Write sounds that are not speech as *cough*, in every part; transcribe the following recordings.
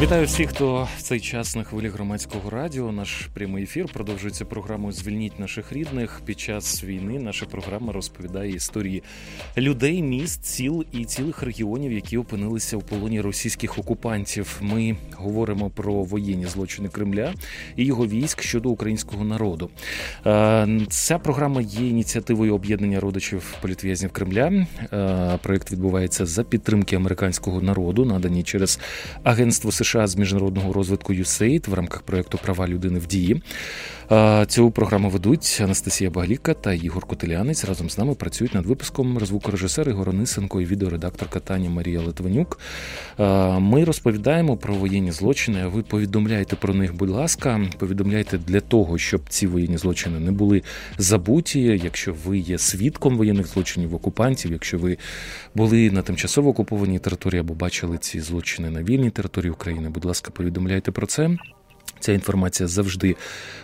Вітаю всіх, хто в цей час на хвилі громадського радіо. Наш прямий ефір продовжується програмою Звільніть наших рідних. Під час війни наша програма розповідає історії людей, міст, сіл і цілих регіонів, які опинилися у полоні російських окупантів. Ми говоримо про воєнні злочини Кремля і його військ щодо українського народу. Ця програма є ініціативою об'єднання родичів політв'язнів Кремля. Проєкт відбувається за підтримки американського народу, надані через агентство США. США з міжнародного розвитку USAID в рамках проєкту Права людини в дії. Цю програму ведуть Анастасія Багліка та Ігор Котелянець. Разом з нами працюють над випуском звукорежисер Ігор Онисенко і відеоредакторка Таня Марія Литванюк. Ми розповідаємо про воєнні злочини. Ви повідомляйте про них, будь ласка, повідомляйте для того, щоб ці воєнні злочини не були забуті. Якщо ви є свідком воєнних злочинів окупантів, якщо ви були на тимчасово окупованій території або бачили ці злочини на вільній території України, будь ласка, повідомляйте про це. Ця інформація завжди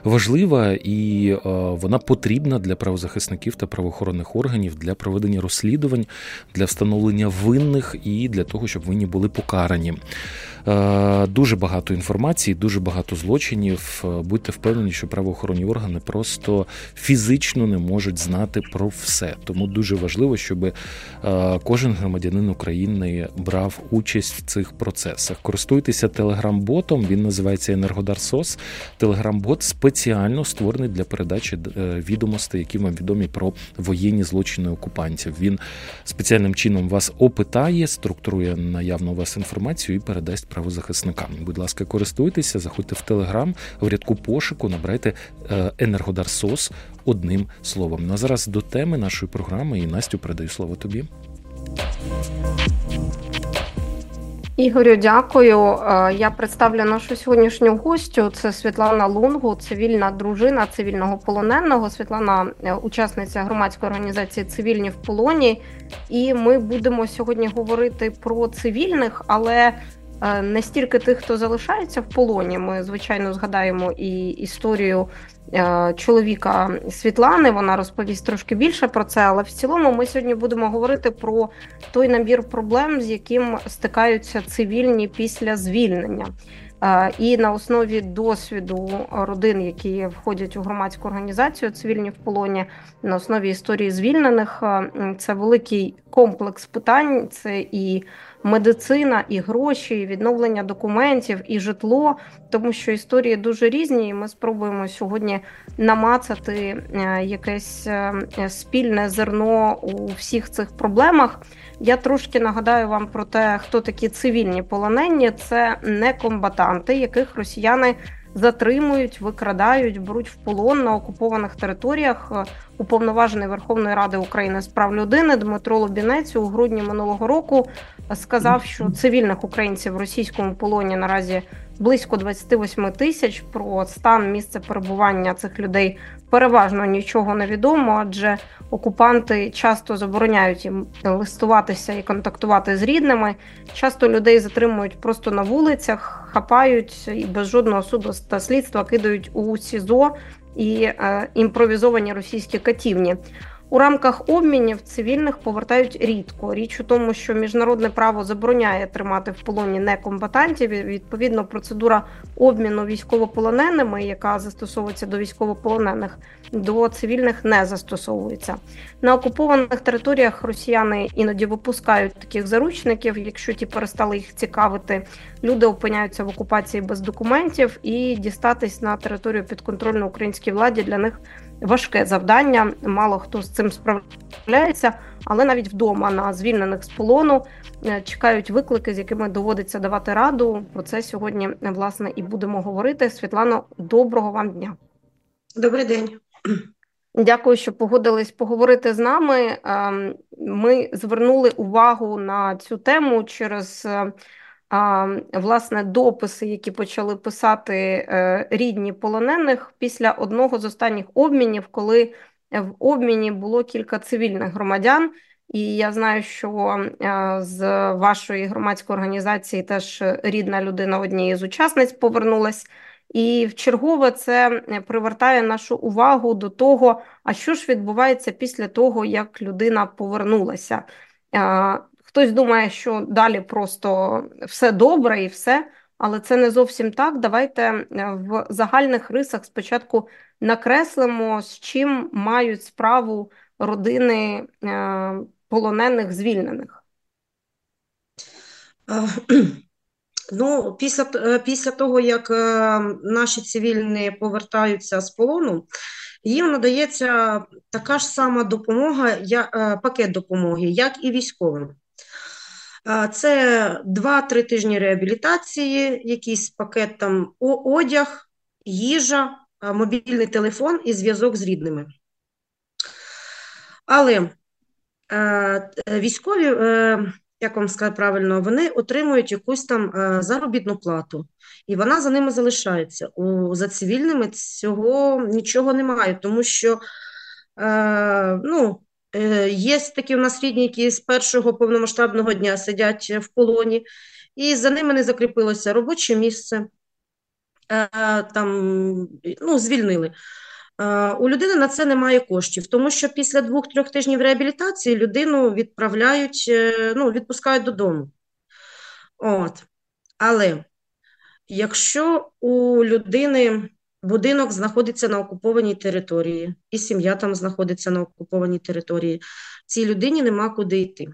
важлива і е, вона потрібна для правозахисників та правоохоронних органів для проведення розслідувань, для встановлення винних і для того, щоб винні були покарані. Е, дуже багато інформації, дуже багато злочинів. Е, будьте впевнені, що правоохоронні органи просто фізично не можуть знати про все. Тому дуже важливо, щоб е, кожен громадянин України брав участь в цих процесах. Користуйтеся телеграм-ботом. Він називається Енергодар Сос. Телеграм-бот спеціально створений для передачі відомостей, які вам відомі про воєнні злочини окупантів. Він спеціальним чином вас опитає, структурує наявну у вас інформацію і передасть правозахисникам. Будь ласка, користуйтеся, заходьте в Телеграм, в рядку пошуку, набирайте е, Енергодар СОС одним словом. Ну а зараз до теми нашої програми і Настю передаю слово тобі. Ігорю, дякую. Е, я представлю нашу сьогоднішню гостю. Це Світлана Лунгу, цивільна дружина цивільного полоненого. Світлана, е, учасниця громадської організації Цивільні в полоні. І ми будемо сьогодні говорити про цивільних, але Е, не стільки тих, хто залишається в полоні. Ми звичайно згадаємо і історію е, чоловіка Світлани. Вона розповість трошки більше про це. Але в цілому ми сьогодні будемо говорити про той набір проблем, з яким стикаються цивільні після звільнення. Е, і на основі досвіду родин, які входять у громадську організацію цивільні в полоні, на основі історії звільнених, це великий комплекс питань. Це і медицина, і гроші, і відновлення документів, і житло, тому що історії дуже різні, і ми спробуємо сьогодні намацати е, якесь е, спільне зерно у всіх цих проблемах. Я трошки нагадаю вам про те, хто такі цивільні полонені. Це не комбатанти, яких росіяни затримують, викрадають, беруть в полон на окупованих територіях. Уповноважений Верховної Ради України з прав людини Дмитро Лобінець у грудні минулого року сказав, що цивільних українців в російському полоні наразі близько 28 тисяч. Про стан місце перебування цих людей переважно нічого не відомо, адже окупанти часто забороняють їм листуватися і контактувати з рідними. Часто людей затримують просто на вулицях, хапають і без жодного суду та слідства кидають у СІЗО і е, імпровізовані російські катівні. У рамках обмінів цивільних повертають рідко. Річ у тому, що міжнародне право забороняє тримати в полоні некомбатантів. Відповідно, процедура обміну військовополоненими, яка застосовується до військовополонених, до цивільних не застосовується на окупованих територіях. Росіяни іноді випускають таких заручників. Якщо ті перестали їх цікавити, люди опиняються в окупації без документів і дістатись на територію підконтрольної українській владі для них важке завдання. Мало хто з цим справляється, але навіть вдома на звільнених з полону е, чекають виклики, з якими доводиться давати раду. Про це сьогодні власне і будемо говорити. Світлано, доброго вам дня. Добрий день. Дякую, що погодились поговорити з нами. Ем, ми звернули увагу на цю тему через е, власне дописи, які почали писати е, рідні полонених після одного з останніх обмінів, коли в обміні було кілька цивільних громадян. І я знаю, що е, з вашої громадської організації теж рідна людина однієї з учасниць повернулась. І в чергове це привертає нашу увагу до того, а що ж відбувається після того, як людина повернулася. Хтось думає, що далі просто все добре і все, але це не зовсім так. Давайте е, в загальних рисах спочатку накреслимо, з чим мають справу родини е, полонених звільнених. *clears throat* Ну, після після того, як наші цивільні повертаються з полону, їм надається така ж сама допомога, пакет допомоги, як і військовим. Це 2-3 тижні реабілітації, якийсь пакет там одяг, їжа, мобільний телефон і зв'язок з рідними. Але е, військові, е, як вам сказати правильно, вони отримують якусь там е, заробітну плату, і вона за ними залишається. За цивільними цього нічого немає, тому що ну, є такі у нас рідні, які з першого повномасштабного дня сидять в полоні, і за ними не закріпилося робоче місце, е, там ну, звільнили. Е, у людини на це немає коштів, тому що після двох-трьох тижнів реабілітації людину відправляють, ну, відпускають додому. От. Але якщо у людини Будинок знаходиться на окупованій території, і сім'я там знаходиться на окупованій території. Цій людині нема куди йти.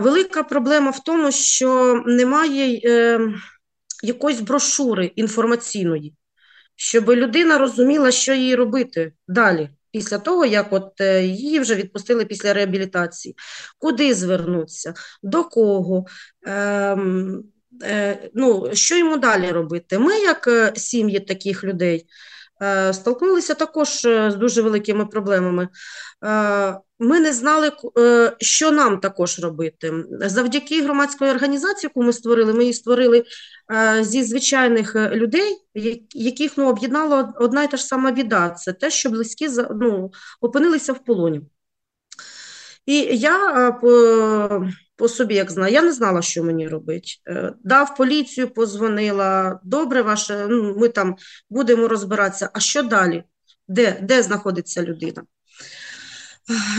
Велика проблема в тому, що немає е, якоїсь брошури інформаційної, щоб людина розуміла, що їй робити далі, після того, як от е, її вже відпустили після реабілітації, куди звернутися, до кого. Е, ну, що йому далі робити? Ми, як е, сім'ї таких людей, е, столкнулися також з дуже великими проблемами. Ми не знали, що нам також робити. Завдяки громадської організації, яку ми створили, ми її створили зі звичайних людей, яких ну, об'єднала одна і та ж сама біда. Це те, що близькі ну, опинилися в полоні. І я по по собі, як знаю, я не знала, що мені робити. Е, дав поліцію, позвонила. Добре, ваше, ну, ми там будемо розбиратися. А що далі? Де, Де знаходиться людина?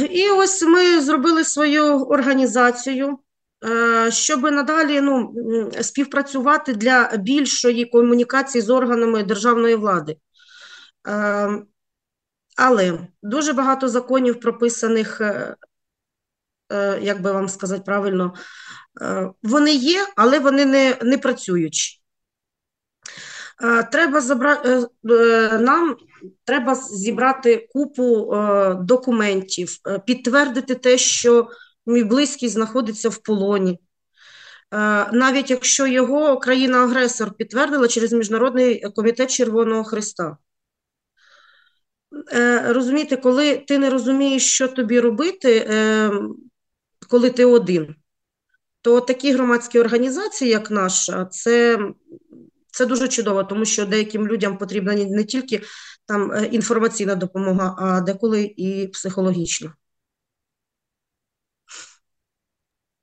І ось ми зробили свою організацію. Е, щоб надалі ну, співпрацювати для більшої комунікації з органами державної влади. Е, але дуже багато законів прописаних Е, як би вам сказати правильно, е, вони є, але вони не не працюють. Е, треба забрати нам треба зібрати купу документів, підтвердити те, що мій близький знаходиться в полоні. Навіть якщо його країна-агресор підтвердила через Міжнародний комітет Червоного Христа. Розумієте, коли ти не розумієш, що тобі робити, коли ти один, то такі громадські організації, як наша, це це дуже чудово, тому що деяким людям потрібна не тільки там е, інформаційна допомога, а деколи і психологічна.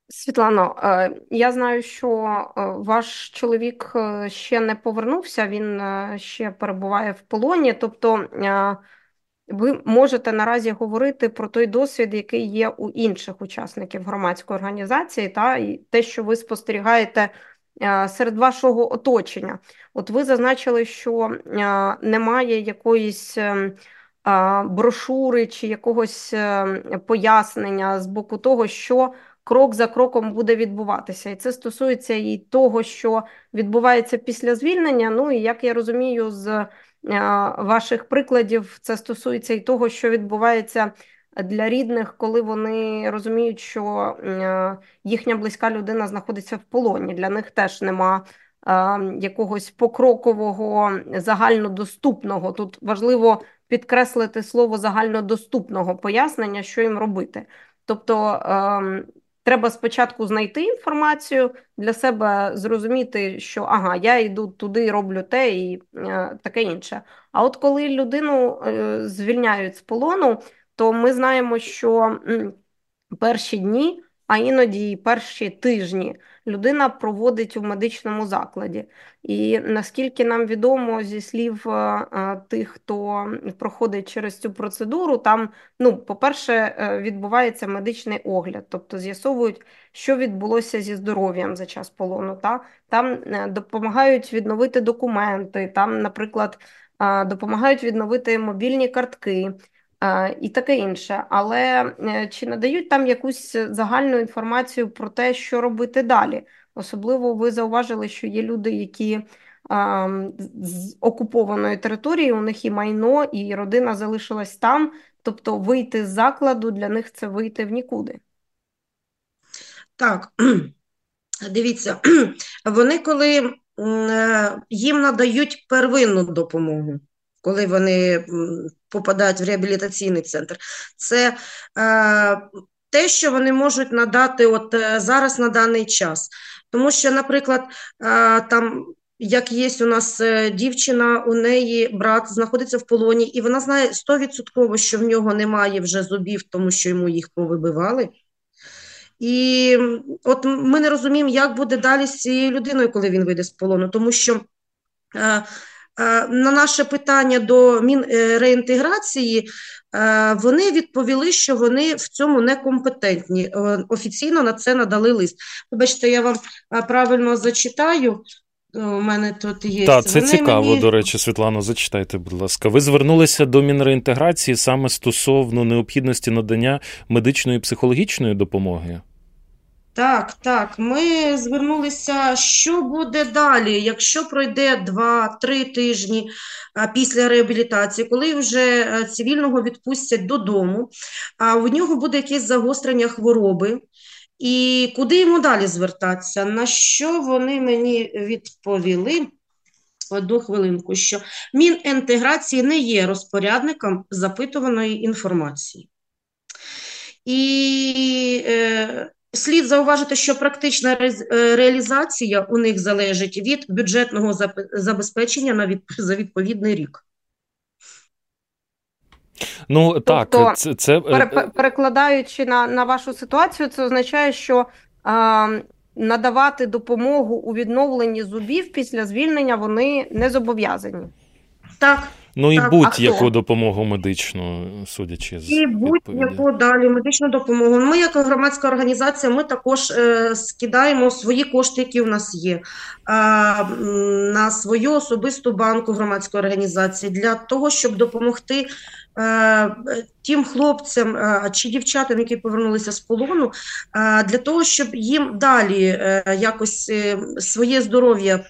Світлано, е, я знаю, що е, ваш чоловік ще не повернувся, він ще перебуває в полоні. Тобто ви можете наразі говорити про той досвід, який є у інших учасників громадської організації, та і те, що ви спостерігаєте е, серед вашого оточення. От ви зазначили, що е, немає якоїсь е, брошури чи якогось пояснення з боку того, що крок за кроком буде відбуватися. І це стосується і того, що відбувається після звільнення. Ну і як я розумію, з ваших прикладів це стосується і того, що відбувається для рідних, коли вони розуміють, що їхня близька людина знаходиться в полоні. Для них теж нема якогось покрокового загальнодоступного. Тут важливо підкреслити слово загальнодоступного пояснення, що їм робити. Тобто Треба спочатку знайти інформацію для себе, зрозуміти, що ага, я йду туди, роблю те і е, таке інше. А от коли людину е, звільняють з полону, то ми знаємо, що перші дні а іноді і перші тижні людина проводить у медичному закладі. І наскільки нам відомо зі слів е, е, тих, хто проходить через цю процедуру, там, ну, по-перше, е, відбувається медичний огляд, тобто з'ясовують, що відбулося зі здоров'ям за час полону. Та? Там допомагають відновити документи, там, наприклад, допомагають відновити мобільні картки. І таке інше, але чи надають там якусь загальну інформацію про те, що робити далі? Особливо ви зауважили, що є люди, які з окупованої території, у них і майно, і родина залишилась там. Тобто вийти з закладу для них це вийти в нікуди. Так, *clears throat* дивіться, *clears throat* вони коли е, їм надають первинну допомогу, коли вони попадають в реабілітаційний центр, це е, те, що вони можуть надати от е, зараз на даний час. Тому що, наприклад, там. Як є у нас е, дівчина, у неї брат знаходиться в полоні, і вона знає стовідсотково, що в нього немає вже зубів, тому що йому їх повибивали. І от ми не розуміємо, як буде далі з цією людиною, коли він вийде з полону, тому що е, е, на наше питання до Мінреінтеграції Е, вони відповіли, що вони в цьому некомпетентні. Е, офіційно на це надали лист. Вибачте, я вам е, правильно зачитаю. У мене тут є. Так, це Вони цікаво, мені... до речі, Світлано, зачитайте, будь ласка. Ви звернулися до Мінреінтеграції саме стосовно необхідності надання медичної і психологічної допомоги. Так, так, ми звернулися, що буде далі, якщо пройде 2-3 тижні після реабілітації, коли вже е, цивільного відпустять додому, а в нього буде якесь загострення хвороби, і куди йому далі звертатися? На що вони мені відповіли? Одну хвилинку, що Мінінтеграції не є розпорядником запитуваної інформації. І е, Слід зауважити, що практична е, реалізація у них залежить від бюджетного забезпечення на від... за відповідний рік. Ну так, тобто, це, це... Е, перекладаючи на на вашу ситуацію, це означає, що а, надавати допомогу у відновленні зубів після звільнення вони не зобов'язані. Так. Ну і будь-яку допомогу медичну, судячи з і будь-яку далі медичну допомогу. Ми, як громадська організація, ми також е, скидаємо свої кошти, які у нас є, е, на свою особисту банку громадської організації для того, щоб допомогти Е, тим хлопцям е, чи дівчатам, які повернулися з полону, е, для того, щоб їм далі якось своє здоров'я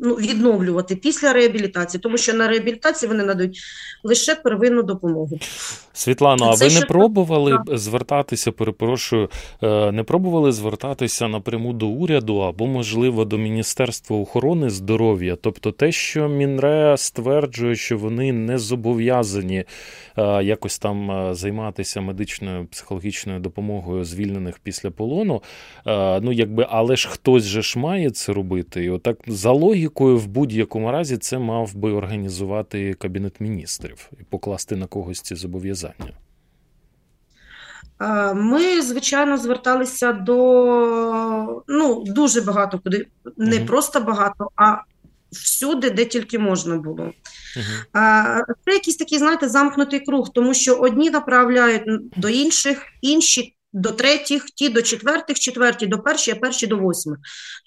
ну, відновлювати після реабілітації, тому що на реабілітації вони надають лише первинну допомогу. Світлано, а ви не пробували так. звертатися? Перепрошую, не пробували звертатися напряму до уряду або, можливо, до Міністерства охорони здоров'я, тобто те, що Мінре стверджує, що вони не зобов'язані. Е, якось там е, займатися медичною психологічною допомогою звільнених після полону. Е, ну, якби, але ж хтось же ж має це робити. І отак за логікою, в будь-якому разі, це мав би організувати кабінет міністрів і покласти на когось ці зобов'язання. Ми, звичайно, зверталися до ну, дуже багато куди, не угу. просто багато, а всюди, де тільки можна було. Uh-huh. Це якийсь такий, знаєте, замкнутий круг, тому що одні направляють до інших, інші до третіх, ті до четвертих, четверті до перших, а перші до восьмих.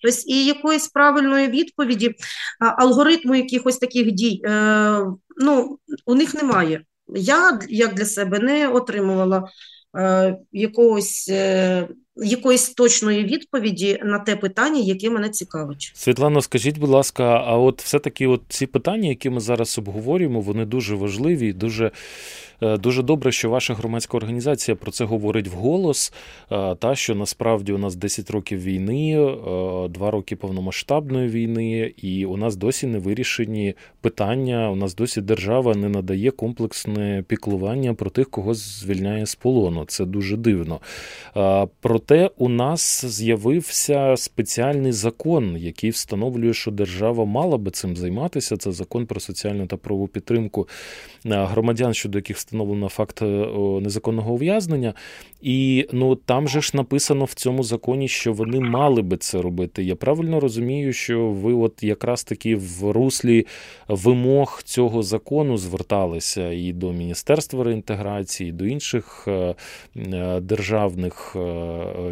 Тобто, і якоїсь правильної відповіді, алгоритму якихось таких дій, е, ну, у них немає. Я як для себе не отримувала е, якогось. Е, якоїсь точної відповіді на те питання, яке мене цікавить. Світлано, скажіть, будь ласка, а от все-таки от ці питання, які ми зараз обговорюємо, вони дуже важливі, дуже дуже добре, що ваша громадська організація про це говорить вголос. Е, та що насправді у нас 10 років війни, 2 е, роки повномасштабної війни, і у нас досі не вирішені питання. У нас досі держава не надає комплексне піклування про тих, кого звільняє з полону. Це дуже дивно. Проте у нас з'явився спеціальний закон, який встановлює, що держава мала би цим займатися. Це закон про соціальну та правову підтримку громадян, щодо яких встановлено факт незаконного ув'язнення. І ну там же ж написано в цьому законі, що вони мали би це робити. Я правильно розумію, що ви, от якраз таки в руслі вимог цього закону зверталися і до Міністерства реінтеграції, і до інших е, е, державних е,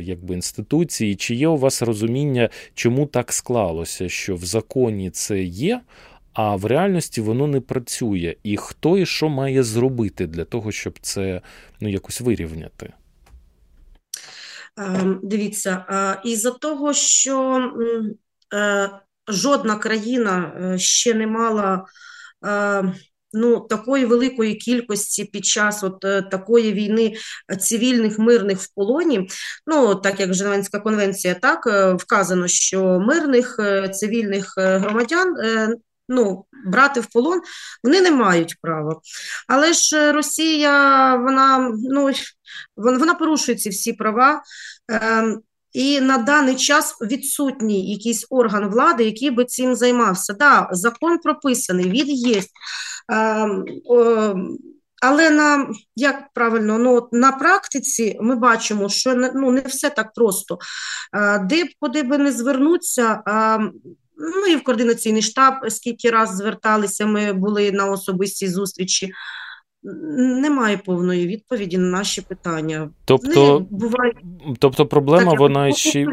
якби інституцій. Чи є у вас розуміння, чому так склалося, що в законі це є? А в реальності воно не працює. І хто і що має зробити для того, щоб це ну якось вирівняти? Ем, дивіться, із-за того, що е, жодна країна е, ще не мала е, ну, такої великої кількості під час от такої війни цивільних мирних в полоні. Ну, так як Женевська конвенція так вказано, що мирних цивільних громадян ну, брати в полон, вони не мають права. Але ж Росія, вона ну, вона порушує ці всі права. Е, і на даний час відсутній якийсь орган влади, який би цим займався. Да, закон прописаний, він є. Е, е, але на як правильно, ну на практиці ми бачимо, що ну, не все так просто. Е, де б куди би не звернуться, Ну і в координаційний штаб, скільки раз зверталися, ми були на особистій зустрічі. Немає повної відповіді на наші питання. Тобто, буває... тобто проблема так, вона ще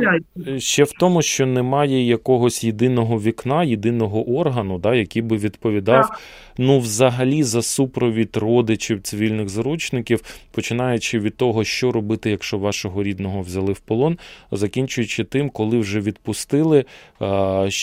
ще в тому, що немає якогось єдиного вікна, єдиного органу, да, який би відповідав так ну, взагалі, за супровід родичів цивільних заручників, починаючи від того, що робити, якщо вашого рідного взяли в полон, закінчуючи тим, коли вже відпустили,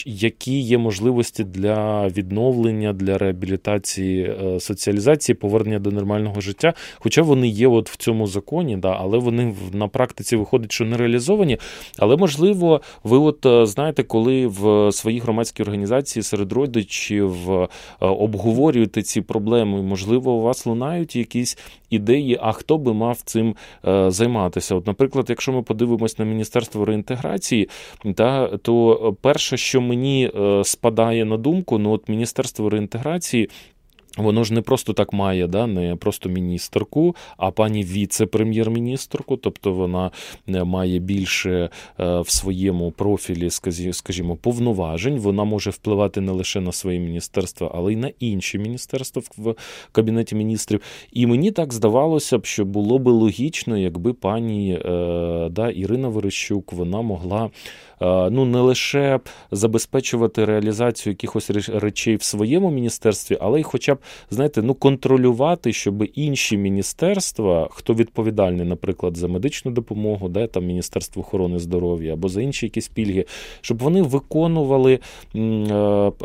які є можливості для відновлення, для реабілітації, е, соціалізації, повернення до нормального життя. Хоча вони є от в цьому законі, да, але вони на практиці виходить, що не реалізовані. Але можливо, ви от е, знаєте, коли в своїй громадській організації серед родичів е, обговорюєте ці проблеми, можливо, у вас лунають якісь ідеї, а хто би мав цим е, займатися? От, наприклад, якщо ми подивимось на Міністерство реінтеграції, та, то перше, що мені спадає на думку, ну от Міністерство реінтеграції Воно ж не просто так має, да, не просто міністерку, а пані віце-прем'єр-міністерку, тобто вона е, має більше е, в своєму профілі, скажімо, повноважень. Вона може впливати не лише на своє міністерство, але й на інші міністерства в кабінеті міністрів. І мені так здавалося б, що було би логічно, якби пані е, да, Ірина Верещук вона могла ну не лише забезпечувати реалізацію якихось речей в своєму міністерстві, але й, хоча б знаєте, ну контролювати, щоб інші міністерства, хто відповідальний, наприклад, за медичну допомогу, де там Міністерство охорони здоров'я або за інші якісь пільги, щоб вони виконували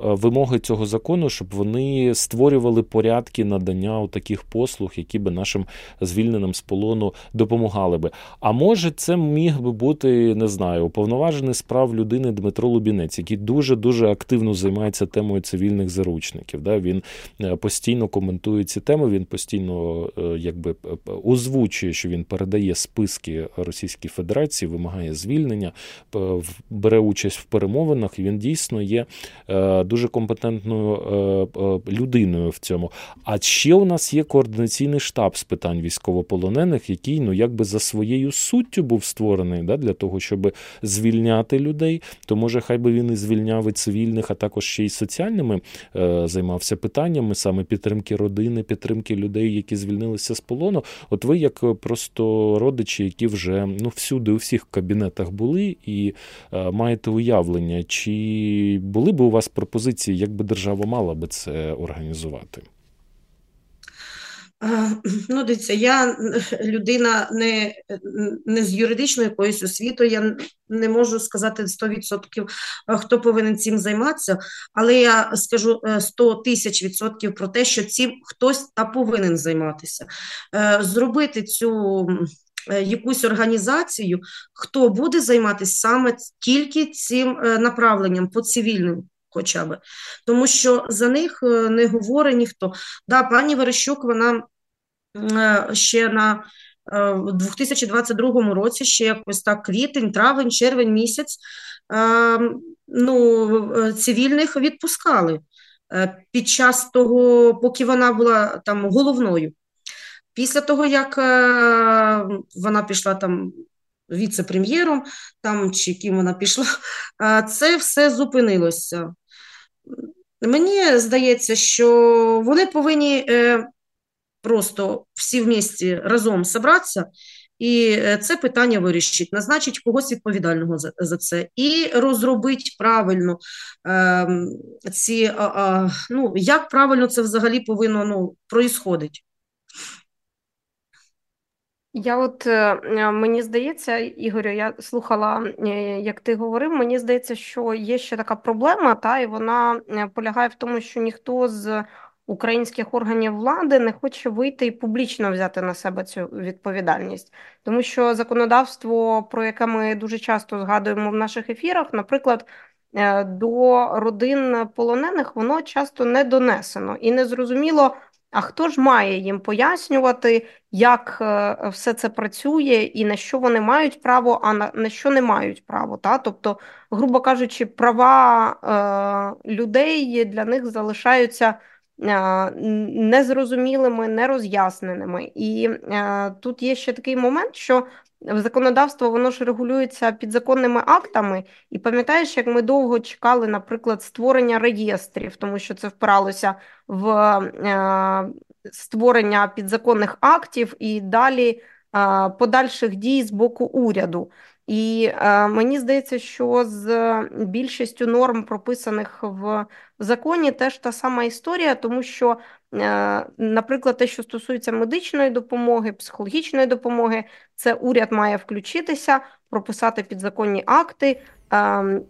вимоги цього закону, щоб вони створювали порядки надання таких послуг, які би нашим звільненим з полону допомагали би. А може, це міг би бути, не знаю, уповноважений з прав людини Дмитро Лубінець, який дуже дуже активно займається темою цивільних заручників. Да? Він е, постійно коментує ці теми. Він постійно е, якби озвучує, що він передає списки Російській Федерації, вимагає звільнення, бере участь в перемовинах. Він дійсно є е, дуже компетентною людиною в цьому. А ще у нас є координаційний штаб з питань військовополонених, який ну якби за своєю суттю був створений да, для того, щоб звільняти людей, то може хай би він і звільняв і цивільних, а також ще й соціальними е, займався питаннями саме підтримки родини, підтримки людей, які звільнилися з полону. От ви, як просто родичі, які вже ну всюди у всіх кабінетах були, і е, маєте уявлення, чи були б у вас пропозиції, як би держава мала би це організувати? Ну, дивіться, я людина не не з юридичною якоюсь освітою, я не можу сказати 100%, хто повинен цим займатися, але я скажу 100 е, тисяч відсотків про те, що цим хтось та повинен займатися. Е, зробити цю е, якусь організацію, хто буде займатися саме тільки цим направленням по цивільним хоча б. Тому що за них не говорить ніхто. Да, Пані Верещук, вона ще на в 2022 році, ще якось так квітень, травень, червень місяць, ну, цивільних відпускали під час того, поки вона була там головною. Після того, як вона пішла там віце-прем'єром, там чи ким вона пішла, це все зупинилося. Мені здається, що вони повинні е, просто всі в місті разом зібратися і е, це питання вирішить, назначить когось відповідального за, за це і розробить правильно е, ці, а, а, ну, як правильно це взагалі повинно ну, проїсходить. Я от е, мені здається, Ігорю, я слухала, е, як ти говорив. Мені здається, що є ще така проблема, та і вона е, полягає в тому, що ніхто з українських органів влади не хоче вийти і публічно взяти на себе цю відповідальність, тому що законодавство, про яке ми дуже часто згадуємо в наших ефірах, наприклад. До родин полонених воно часто не донесено і не зрозуміло, а хто ж має їм пояснювати, як е, все це працює і на що вони мають право, а на, на що не мають право? Та? Тобто, грубо кажучи, права е, людей для них залишаються е, незрозумілими, нероз'ясненими. І е, тут є ще такий момент, що законодавство воно ж регулюється підзаконними актами, і пам'ятаєш, як ми довго чекали, наприклад, створення реєстрів, тому що це впиралося в е, створення підзаконних актів і далі е, подальших дій з боку уряду. І е, мені здається, що з більшістю норм, прописаних в законі, теж та сама історія, тому що, е, наприклад, те, що стосується медичної допомоги, психологічної допомоги, це уряд має включитися, прописати підзаконні акти,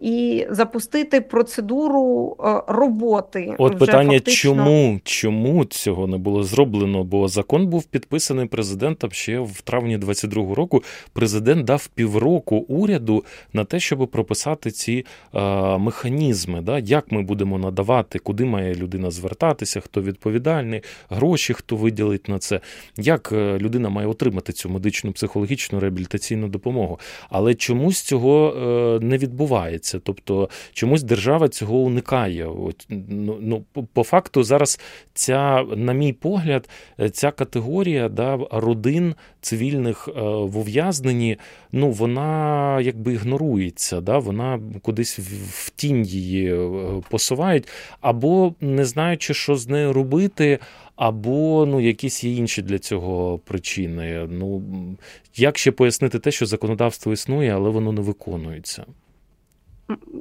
і запустити процедуру е, роботи. От вже питання, фактично... чому чому цього не було зроблено? Бо закон був підписаний президентом ще в травні 22-го року. Президент дав півроку уряду на те, щоб прописати ці е, механізми, да? як ми будемо надавати, куди має людина звертатися, хто відповідальний, гроші, хто виділить на це, як е, людина має отримати цю медичну психологічну реабілітаційну допомогу. Але чомусь цього е, не відбувається відбувається. Тобто чомусь держава цього уникає. От, ну, ну, По факту, зараз ця, на мій погляд, ця категорія да, родин цивільних е, в ув'язненні, ну, вона якби ігнорується, да, вона кудись в тінь її е, посувають, або не знаючи, що з нею робити. Або ну якісь є інші для цього причини. Ну як ще пояснити те, що законодавство існує, але воно не виконується?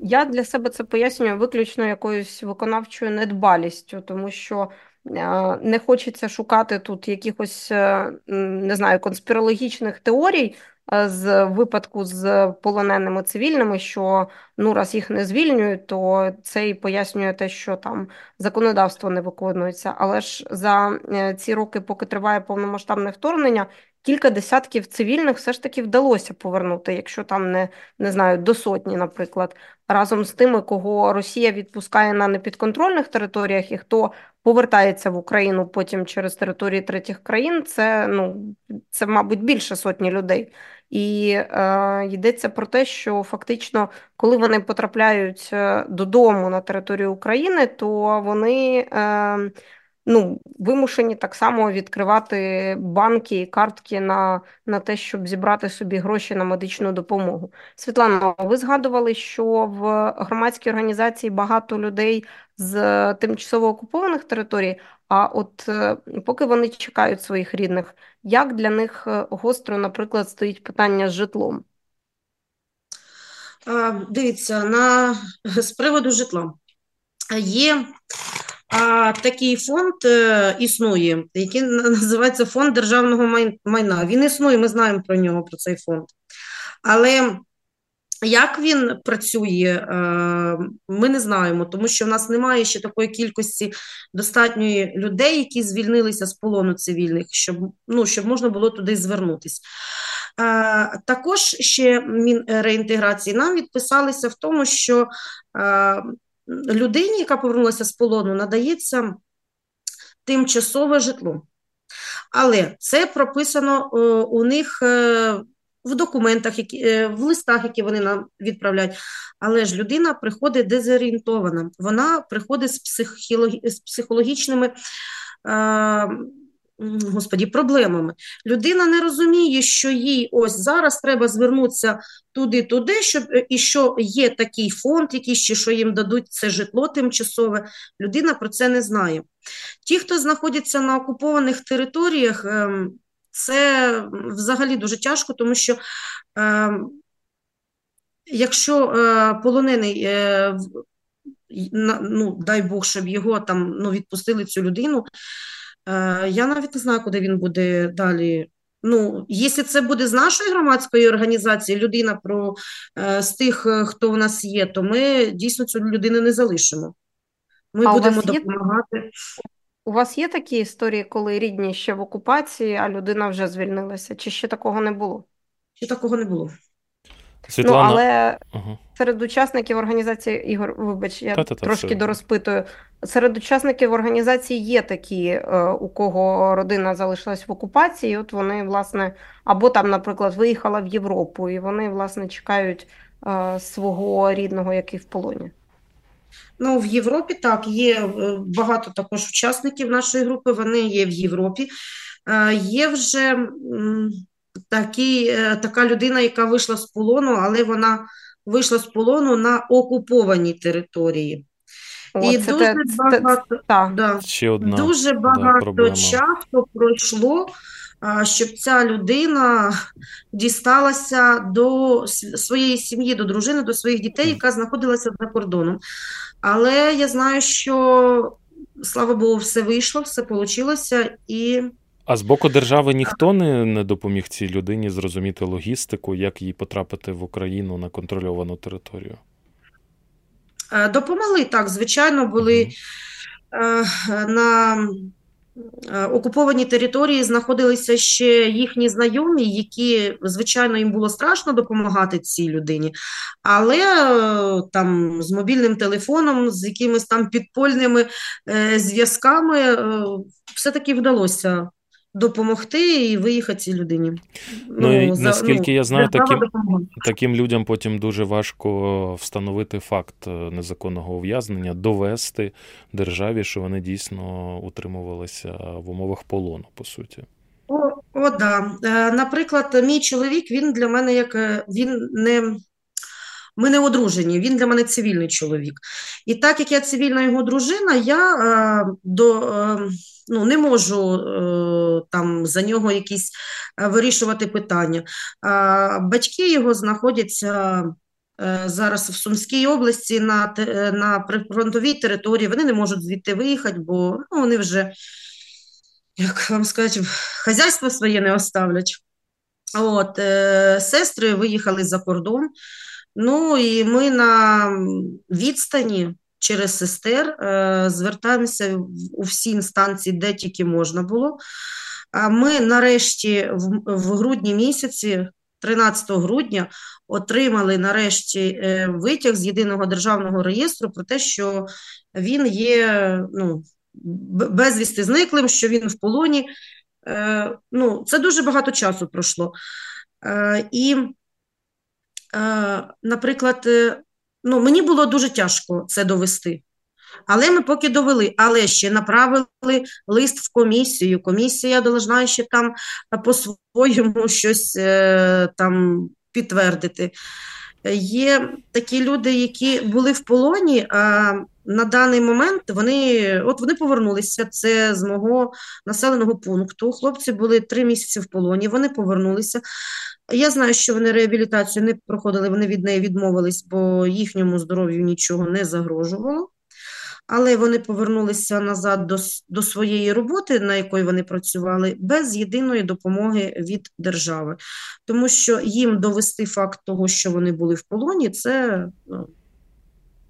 Я для себе це пояснюю виключно якоюсь виконавчою недбалістю, тому що е, не хочеться шукати тут якихось е, не знаю конспірологічних теорій. Е, з випадку з полоненими цивільними, що ну раз їх не звільнюють, то це і пояснює те, що там законодавство не виконується. Але ж за ці роки, поки триває повномасштабне вторгнення, кілька десятків цивільних все ж таки вдалося повернути, якщо там не не знаю, до сотні, наприклад, разом з тими, кого Росія відпускає на непідконтрольних територіях, і хто повертається в Україну потім через території третіх країн, це ну це, мабуть, більше сотні людей. І е, йдеться про те, що фактично, коли вони потрапляють е, додому на територію України, то вони. Е, ну, вимушені так само відкривати банки і картки на на те, щоб зібрати собі гроші на медичну допомогу. Світлана, ви згадували, що в громадській організації багато людей з тимчасово окупованих територій. А от е, поки вони чекають своїх рідних, як для них е, гостро, наприклад, стоїть питання з житлом? Дивіться, на з приводу житла є а такий фонд е, існує, який називається Фонд державного майна. Він існує, ми знаємо про нього, про цей фонд. Але як він працює, е, ми не знаємо, тому що в нас немає ще такої кількості достатньої людей, які звільнилися з полону цивільних, щоб ну, щоб можна було туди звернутися. Е, також ще Мінреінтеграції нам відписалися в тому, що людині, яка повернулася з полону, надається тимчасове житло. Але це прописано у них в документах, які в листах, які вони нам відправляють. Але ж людина приходить дезорієнтована, вона приходить з психологічними господі, проблемами. Людина не розуміє, що їй ось зараз треба звернутися туди-туди, щоб е, і що є такий фонд, якийсь, чи що їм дадуть це житло тимчасове. Людина про це не знає. Ті, хто знаходяться на окупованих територіях, ем, це взагалі дуже тяжко, тому що. Ем, якщо е, полонений, е, ну дай Бог, щоб його там ну, відпустили цю людину, я навіть не знаю, куди він буде далі. Ну, якщо це буде з нашої громадської організації, людина про е, з тих, е, хто в нас є, то ми дійсно цю людину не залишимо. Ми а будемо у допомагати. Є, у вас є такі історії, коли рідні ще в окупації, а людина вже звільнилася? Чи ще такого не було? Ще такого не було. Світлана... Ну, але ага. серед учасників організації Ігор, вибач, я Та-та-та, трошки все. дорозпитую. Серед учасників організації є такі, е, у кого родина залишилась в окупації. От вони, власне, або там, наприклад, виїхала в Європу, і вони, власне, чекають е, свого рідного, який в полоні. Ну, в Європі так, є е, багато також учасників нашої групи, вони є в Європі. Є вже такі, така людина, яка вийшла з полону, але вона вийшла з полону на окупованій території. О, І це дуже те, багато, це, да, Ще одна дуже багато проблема. часу пройшло, щоб ця людина дісталася до своєї сім'ї, до дружини, до своїх дітей, яка знаходилася за кордоном. Але я знаю, що слава Богу, все вийшло, все вийшло. і а з боку держави ніхто не, не допоміг цій людині зрозуміти логістику, як їй потрапити в Україну на контрольовану територію? Е, допомогли так, звичайно, були угу. на е, окупованій території знаходилися ще їхні знайомі, які, звичайно, їм було страшно допомагати цій людині, але там з мобільним телефоном, з якимись там підпольними зв'язками все-таки вдалося допомогти і виїхати цій людині. Ну, ну за, наскільки ну, я знаю, таким таким людям потім дуже важко встановити факт е, незаконного ув'язнення, довести державі, що вони дійсно утримувалися в умовах полону, по суті. О, о, да. Е, наприклад, мій чоловік він для мене як е, він не. Ми не одружені, він для мене цивільний чоловік. І так як я цивільна його дружина, я е, до е, ну, не можу е, там за нього якісь е, вирішувати питання. Батьки його знаходяться е, зараз в Сумській області на на прифронтовій території. Вони не можуть звідти виїхати, бо ну, вони вже, як вам сказати, хазяйство своє не оставлять. От, Сестри виїхали за кордон. Ну і ми на відстані через сестер, е, звертаємося у всі інстанції, де тільки можна було. А ми нарешті в грудні місяці, 13 грудня, отримали нарешті е, витяг з єдиного державного реєстру про те, що він є ну, безвісти зниклим, що він в полоні. Е, ну, Це дуже багато часу пройшло. І, наприклад, ну, мені було дуже тяжко це довести. Але ми поки довели, але ще направили лист в комісію. Комісія должна ще там по-своєму щось е, там підтвердити. Є такі люди, які були в полоні, а на даний момент вони от вони повернулися. Це з мого населеного пункту. Хлопці були три місяці в полоні, вони повернулися. Я знаю, що вони реабілітацію не проходили, вони від неї відмовились, бо їхньому здоров'ю нічого не загрожувало. Але вони повернулися назад до до своєї роботи, на якої вони працювали, без єдиної допомоги від держави. Тому що їм довести факт того, що вони були в полоні, це ну,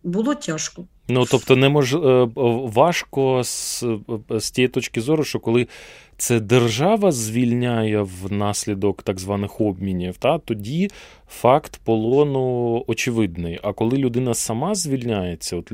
було тяжко. Ну тобто, не мож... Е, важко з, з тієї точки зору, що коли це держава звільняє внаслідок так званих обмінів, та тоді факт полону очевидний. А коли людина сама звільняється, от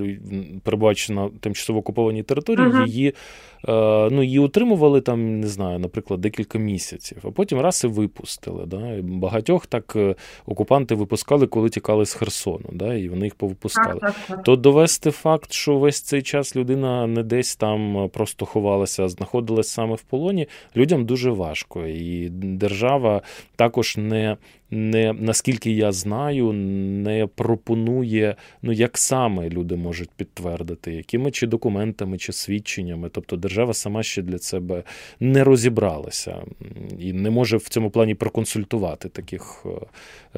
перебуваючи на тимчасово окупованій території, uh-huh. її е, ну, її утримували там, не знаю, наприклад, декілька місяців, а потім раз і випустили. Да? І Багатьох так е, окупанти випускали, коли тікали з Херсону, да? і вони їх повипускали. Uh-huh. То довести факт, що весь цей час людина не десь там просто ховалася, а знаходилась саме в полоні, людям дуже важко. І держава також не не наскільки я знаю, не пропонує, ну як саме люди можуть підтвердити, якими чи документами, чи свідченнями. Тобто держава сама ще для себе не розібралася і не може в цьому плані проконсультувати таких е,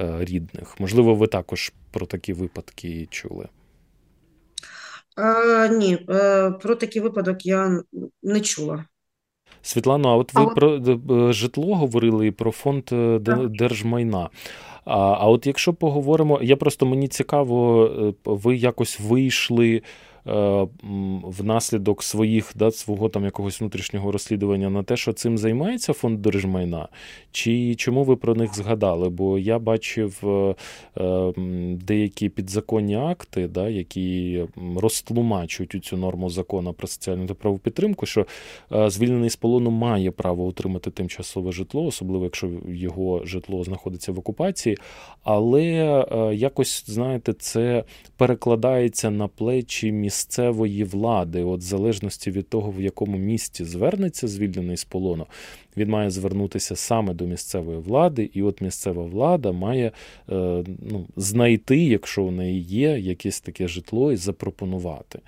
е, рідних. Можливо, ви також про такі випадки чули. А, Ні, е, про такий випадок я не чула. Світлано, а от ви а про от... житло говорили і про фонд е, держмайна. А а от якщо поговоримо, я просто мені цікаво, е, ви якось вийшли Е, внаслідок своїх да, свого там якогось внутрішнього розслідування на те, що цим займається фонд держмайна, чи чому ви про них згадали? Бо я бачив е, е, деякі підзаконні акти, да, які розтлумачують цю норму закону про соціальну та праву підтримку, що звільнений з полону має право отримати тимчасове житло, особливо якщо його житло знаходиться в окупації, але якось знаєте, це перекладається на плечі міс місцевої влади, от в залежності від того, в якому місті звернеться звільнений з полону, він має звернутися саме до місцевої влади, і от місцева влада має е, ну, знайти, якщо в неї є, якесь таке житло і запропонувати.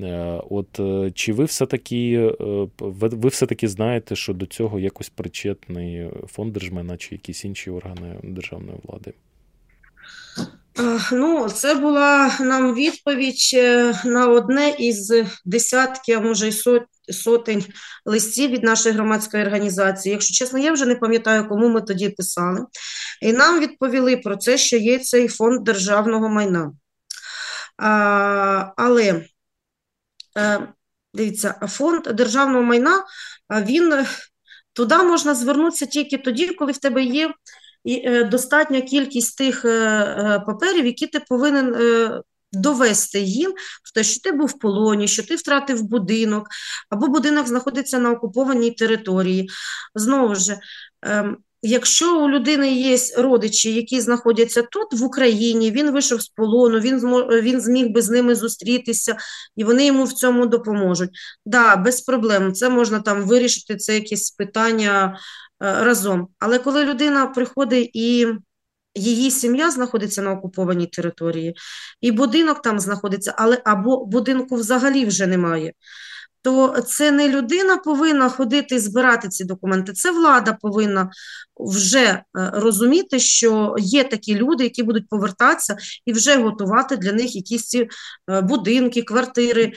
Е, от е, чи ви все-таки ви все-таки знаєте, що до цього якось причетний фонд держмайна чи якісь інші органи державної влади? Ну, це була нам відповідь е, на одне із десятків, а може й сотень листів від нашої громадської організації. Якщо чесно, я вже не пам'ятаю, кому ми тоді писали. І нам відповіли про це, що є цей фонд державного майна. А, Але е, дивіться, фонд державного майна він туди можна звернутися тільки тоді, коли в тебе є і е, достатня кількість тих е, е, паперів, які ти повинен довести їм, що ти був в полоні, що ти втратив будинок, або будинок знаходиться на окупованій території. Знову ж, ем, Якщо у людини є родичі, які знаходяться тут, в Україні, він вийшов з полону, він він зміг би з ними зустрітися, і вони йому в цьому допоможуть. Так, да, без проблем, це можна там вирішити, це якісь питання разом. Але коли людина приходить і її сім'я знаходиться на окупованій території, і будинок там знаходиться, але або будинку взагалі вже немає. То це не людина повинна ходити і збирати ці документи, це влада повинна вже е, розуміти, що є такі люди, які будуть повертатися і вже готувати для них якісь ці е, будинки, квартири.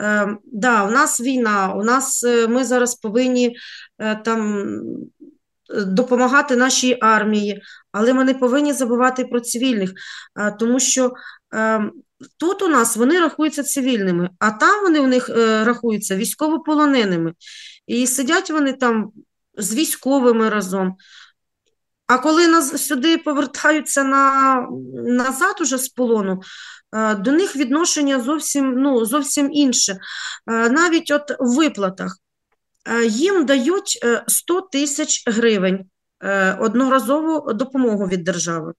Е, да, у нас війна, у нас ми зараз повинні там допомагати нашій армії, але ми не повинні забувати про цивільних, тому що ем, тут у нас вони рахуються цивільними, а там вони у них е, рахуються військовополоненими. І сидять вони там з військовими разом. А коли нас сюди повертаються на, назад уже з полону, е, до них відношення зовсім ну, зовсім інше. Е, навіть от в виплатах Е, їм дають 100 е, тисяч гривень е, одноразову допомогу від держави,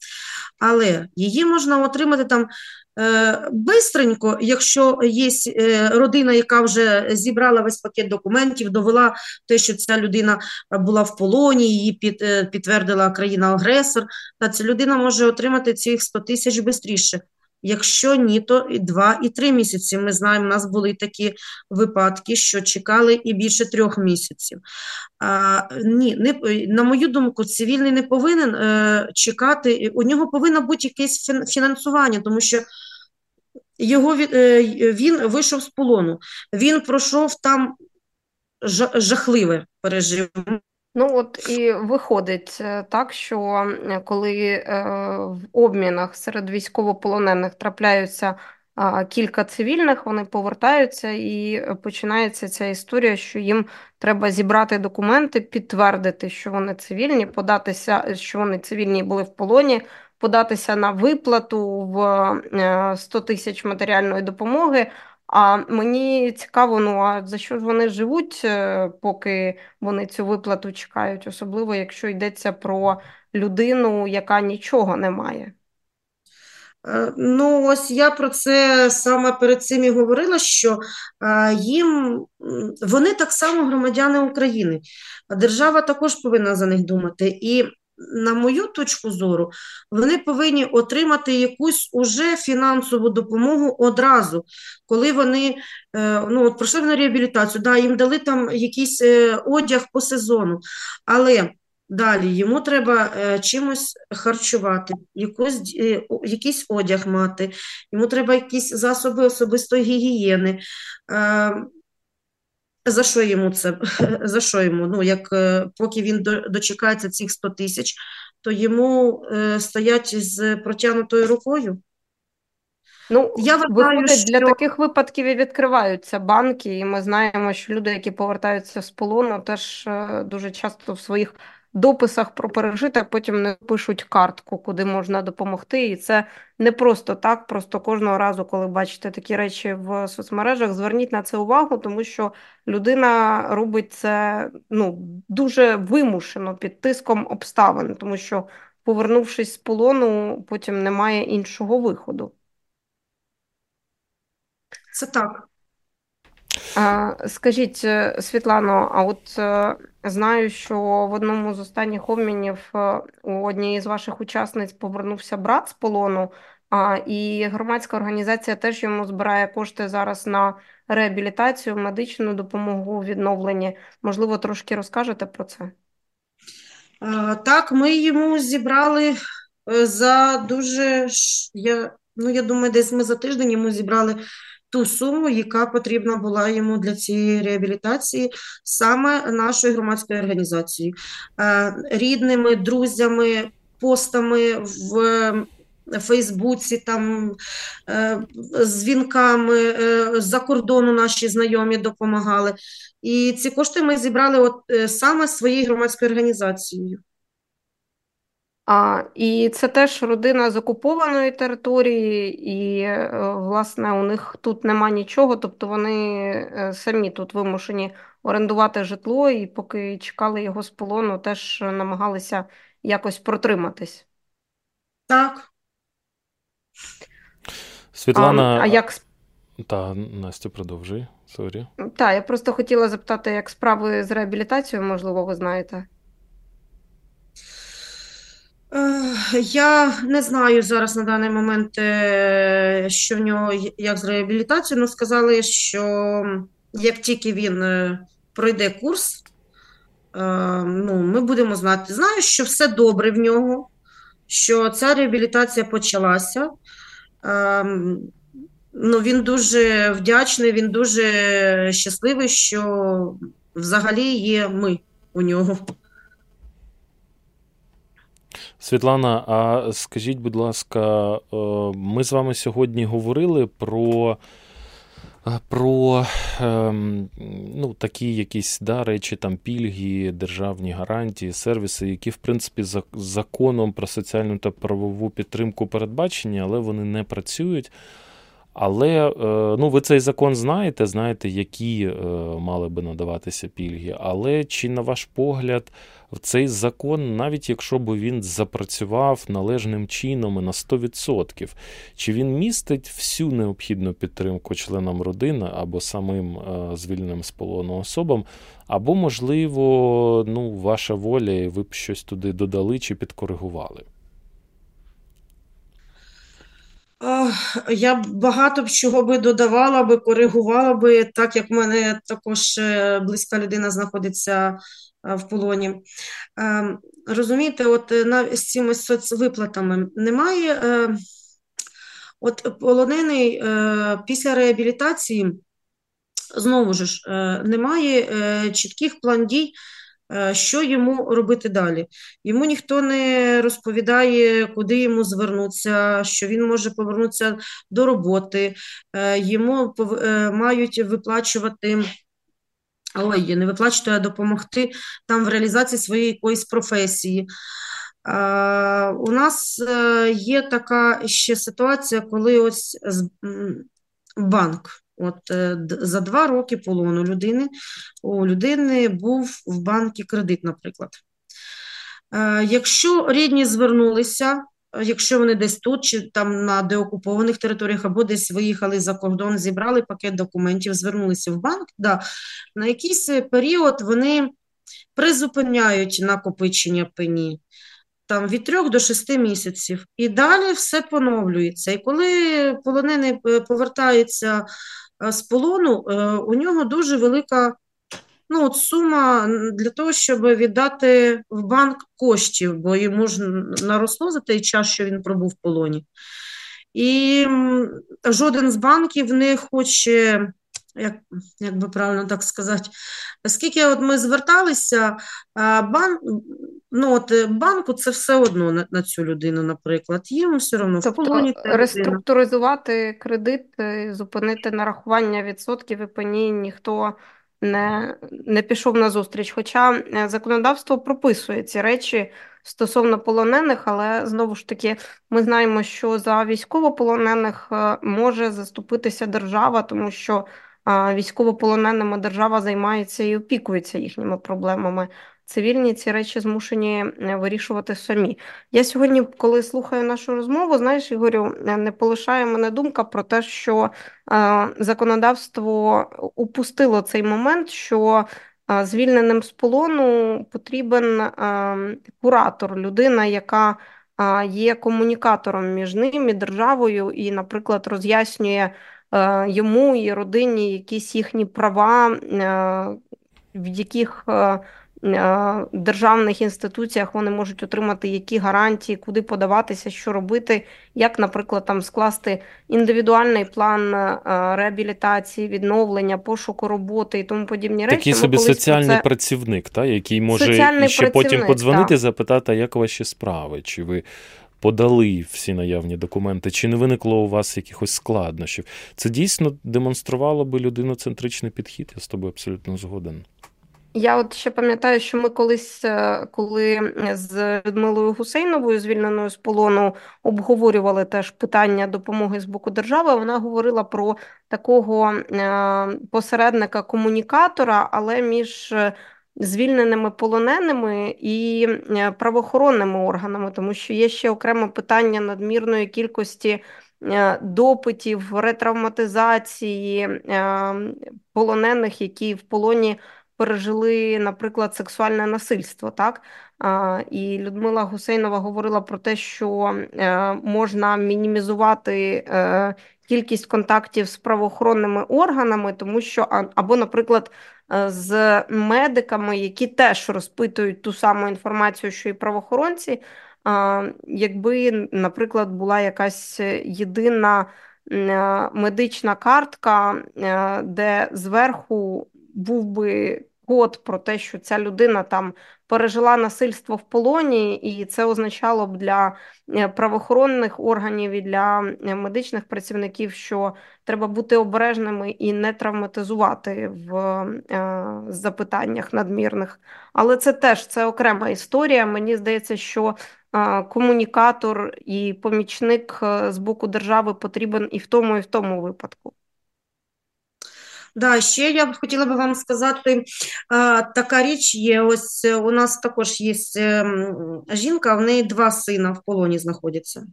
але її можна отримати там бистренько, якщо є родина, яка вже зібрала весь пакет документів, довела те, що ця людина була в полоні, її під, підтвердила країна-агресор, та ця людина може отримати цих 100 тисяч швидше. Якщо ні, то і два і три місяці. Ми знаємо, у нас були такі випадки, що чекали і більше трьох місяців. А, Ні, не на мою думку, цивільний не повинен е, чекати. У нього повинно бути якесь фінансування, тому що його е, він вийшов з полону, він пройшов там жахливе пережив. Ну от і виходить е, так, що коли е, в обмінах серед військовополонених трапляються кілька цивільних, вони повертаються і починається ця історія, що їм треба зібрати документи, підтвердити, що вони цивільні, податися, що вони цивільні були в полоні, податися на виплату в 100 тисяч матеріальної допомоги. А мені цікаво, ну а за що ж вони живуть, е, поки вони цю виплату чекають, особливо якщо йдеться про людину, яка нічого не має. Е, ну, ось я про це саме перед цим і говорила, що е, їм вони так само громадяни України, держава також повинна за них думати. І на мою точку зору, вони повинні отримати якусь уже фінансову допомогу одразу, коли вони е, ну, от пройшли на реабілітацію, да, їм дали там якийсь одяг по сезону. але Далі йому треба е, чимось харчувати, якось, е, якийсь одяг мати, йому треба якісь засоби особистої гігієни. За що йому це? *laughs* За що йому? Ну, як е, поки він дочекається цих 100 тисяч, то йому е, стоять з протягнутою рукою. Ну, я вважаю, що... для таких випадків і відкриваються банки, і ми знаємо, що люди, які повертаються з полону, теж е, дуже часто в своїх дописах про пережите, потім не пишуть картку, куди можна допомогти. І це не просто так. Просто кожного разу, коли бачите такі речі в соцмережах, зверніть на це увагу, тому що людина робить це ну, дуже вимушено під тиском обставин, тому що, повернувшись з полону, потім немає іншого виходу. Це так. Скажіть, е, Світлано, а от е, знаю, що в одному з останніх обмінів е, у одній з ваших учасниць повернувся брат з полону, і громадська організація теж йому збирає кошти зараз на реабілітацію, медичну допомогу відновленні. Можливо, трошки розкажете про це? Так, ми йому зібрали за дуже я ну я думаю, десь ми за тиждень йому зібрали ту суму, яка потрібна була йому для цієї реабілітації, саме нашою громадською організацією, е, рідними, друзями, постами в. Фейсбуці, там е, дзвінками е, з-за кордону наші знайомі допомагали. І ці кошти ми зібрали от саме своєю громадською організацією. А, І це теж родина з окупованої території, і, е, власне, у них тут нема нічого, тобто вони е, самі тут вимушені орендувати житло, і поки чекали його з полону, теж намагалися якось протриматись. Так. Світлана. А, а як та Настя, продовжуй. Sorry. Так, я просто хотіла запитати, як справи з реабілітацією, можливо, ви знаєте. Я не знаю зараз на даний момент, е, що в нього як з реабілітацією, але сказали, що як тільки він е, пройде курс, е, ну, ми будемо знати. Знаю, що все добре в нього, що ця реабілітація почалася. Ну, Він дуже вдячний, він дуже щасливий, що взагалі є ми у нього. Світлана, а скажіть, будь ласка, е, ми з вами сьогодні говорили про е, про ем, ну, такі якісь да, речі, там пільги, державні гарантії, сервіси, які, в принципі, за законом про соціальну та правову підтримку передбачені, але вони не працюють. Але е, ну, ви цей закон знаєте, знаєте, які мали би надаватися пільги. Але чи, на ваш погляд, цей закон, навіть якщо б він запрацював належним чином і на 100%, чи він містить всю необхідну підтримку членам родини або самим е, звільненим з полону особам, або, можливо, ну, ваша воля, і ви б щось туди додали чи підкоригували? Я багато б чого би додавала би, коригувала би, так як в мене також е, близька людина знаходиться в полоні. Е, розумієте, от е, з цими соцвиплатами немає. От полонений після реабілітації, знову ж, немає чітких план дій, Е, що йому робити далі? Йому ніхто не розповідає, куди йому звернутися, що він може повернутися до роботи, е, йому е, мають виплачувати. Ой, не виплачувати, а допомогти там в реалізації своєї якоїсь професії. У нас є така ще ситуація, коли ось банк. От е, за два роки полону людини у людини був в банкі кредит, наприклад. Е, якщо рідні звернулися, якщо вони десь тут, чи там на деокупованих територіях, або десь виїхали за кордон, зібрали пакет документів, звернулися в банк, да, на якийсь період вони призупиняють накопичення пені там від трьох до шести місяців, і далі все поновлюється. І коли полонений е, повертається е, з полону, е, у нього дуже велика ну, от сума для того, щоб віддати в банк коштів, бо йому ж наросло за той час, що він пробув в полоні. І жоден з банків не хоче як як би правильно так сказати, оскільки от ми зверталися, бан, ну от е, банку це все одно на, на цю людину, наприклад. Їм все одно тобто в полоні реструктуризувати кредит, е, зупинити нарахування відсотків і пені ніхто не не пішов на зустріч. Хоча е, законодавство прописує ці речі стосовно полонених, але знову ж таки ми знаємо, що за військовополонених може заступитися держава, тому що військовополоненими держава займається і опікується їхніми проблемами. Цивільні ці речі змушені е, вирішувати самі. Я сьогодні, коли слухаю нашу розмову, знаєш, Ігорю, е, не полишає мене думка про те, що е, законодавство упустило цей момент, що звільненим з полону потрібен е, куратор, людина, яка є комунікатором між ним і державою, і, наприклад, роз'яснює. Йому і родині якісь їхні права, в яких державних інституціях вони можуть отримати які гарантії, куди подаватися, що робити, як, наприклад, там скласти індивідуальний план реабілітації, відновлення, пошуку роботи і тому подібні речі. Такий собі соціальний це... працівник, та, який може соціальний ще потім подзвонити, та. запитати, як ваші справи, чи ви подали всі наявні документи, чи не виникло у вас якихось складнощів. Це дійсно демонструвало би людиноцентричний підхід. Я з тобою абсолютно згоден. Я от ще пам'ятаю, що ми колись, е, коли з Людмилою Гусейновою, звільненою з полону, обговорювали теж питання допомоги з боку держави. Вона говорила про такого е, посередника-комунікатора, але між звільненими полоненими і е, правоохоронними органами, тому що є ще окреме питання надмірної кількості е, допитів, ретравматизації е, полонених, які в полоні пережили, наприклад, сексуальне насильство. так? І Людмила Гусейнова говорила про те, що можна мінімізувати кількість контактів з правоохоронними органами, тому що або, наприклад, Е, з медиками, які теж розпитують ту саму інформацію, що і правоохоронці. Якби, наприклад, була якась єдина е, медична картка, е, де зверху був би код про те, що ця людина там пережила насильство в полоні, і це означало б для е, правоохоронних органів і для е, медичних працівників, що треба бути обережними і не травматизувати в е, запитаннях надмірних. Але це теж це окрема історія. Мені здається, що комунікатор і помічник з боку держави потрібен і в тому, і в тому випадку. Да, ще я б хотіла би вам сказати, така річ є. Ось у нас також є ем, жінка, в неї два сина в полоні знаходяться,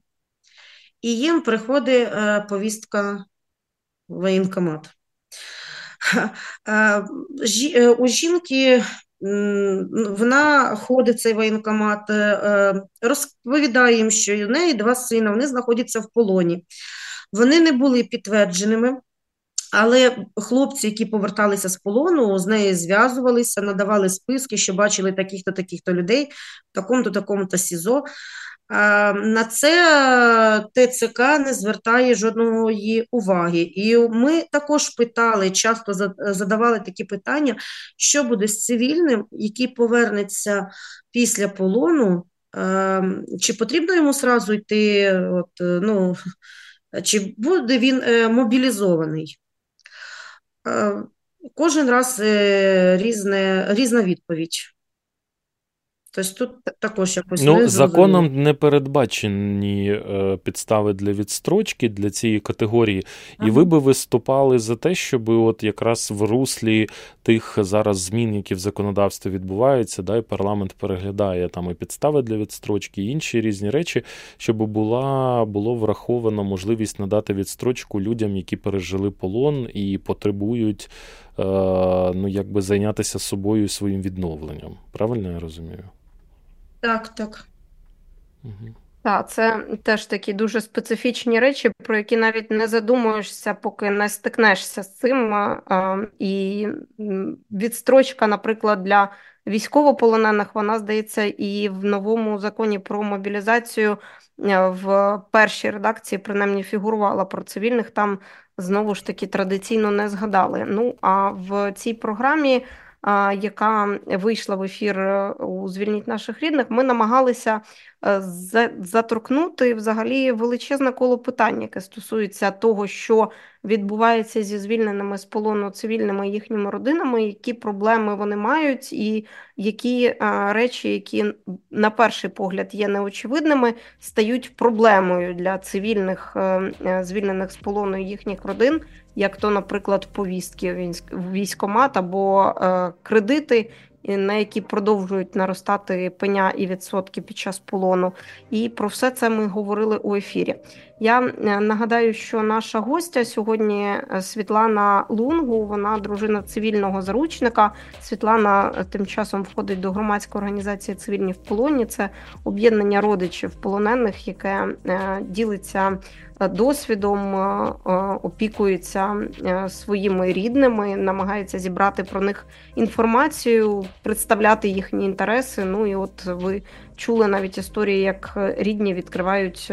і їм приходить е, повістка в воєнкомат. *laughs* Е, е, у жінки вона ходить цей воєнкомат, розповідає їм, що у неї два сина, вони знаходяться в полоні. Вони не були підтвердженими. Але хлопці, які поверталися з полону, з нею зв'язувалися, надавали списки, що бачили таких-то таких-то людей в такому-то такому-то СІЗО. На це ТЦК не звертає жодної уваги. І ми також питали, часто задавали такі питання, що буде з цивільним, який повернеться після полону, чи потрібно йому сразу йти, от, ну, чи буде він е, мобілізований? Е, кожен раз е, різне, різна відповідь. Тобто тут також якось ну, не законом не передбачені е, підстави для відстрочки для цієї категорії, ага. і ви би виступали за те, щоб от якраз в руслі тих зараз змін, які в законодавстві відбуваються, да, і парламент переглядає там і підстави для відстрочки, і інші різні речі, щоб була було враховано можливість надати відстрочку людям, які пережили полон і потребують е, ну, якби зайнятися собою і своїм відновленням. Правильно я розумію? Так, так. Угу. Так, це теж такі дуже специфічні речі, про які навіть не задумуєшся, поки не стикнешся з цим. І відстрочка, наприклад, для військовополонених, вона здається, і в новому законі про мобілізацію е, в першій редакції принаймні фігурувала про цивільних. Там знову ж таки традиційно не згадали. Ну а в цій програмі яка вийшла в ефір е, у звільніть наших рідних, ми намагалися Е, заторкнути взагалі величезне коло питань, яке стосується того, що відбувається зі звільненими з полону цивільними їхніми родинами, які проблеми вони мають, і які е, речі, які на перший погляд є неочевидними, стають проблемою для цивільних е, звільнених з полону їхніх родин, як то, наприклад, повістки в військомат або кредити на які продовжують наростати пеня і відсотки під час полону. І про все це ми говорили у ефірі. Я е, нагадаю, що наша гостя сьогодні е, Світлана Лунгу, вона дружина цивільного заручника. Світлана е, тим часом входить до громадської організації Цивільні в полоні. Це об'єднання родичів полонених, яке ділиться досвідом, опікується своїми рідними, намагається зібрати про них інформацію, представляти їхні інтереси. Ну і от ви чули навіть історії, як рідні відкривають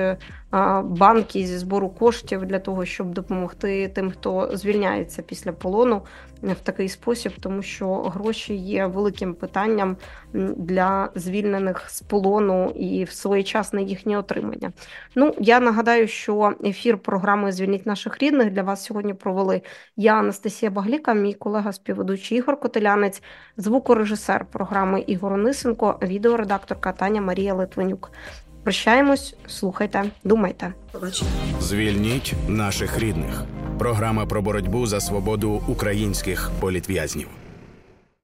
банки зі збору коштів для того, щоб допомогти тим, хто звільняється після полону в такий спосіб, тому що гроші є великим питанням для звільнених з полону і в своєчасне їхнє отримання. Ну я нагадаю, що ефір програми Звільніть наших рідних для вас сьогодні провели я, Анастасія Багліка, мій колега співведучий Ігор Котелянець, звукорежисер програми Ігор Онисенко, відеоредакторка Таня Марія Литвинюк. Прощаємось, слухайте, думайте. Звільніть наших рідних. Програма про боротьбу за свободу українських політв'язнів.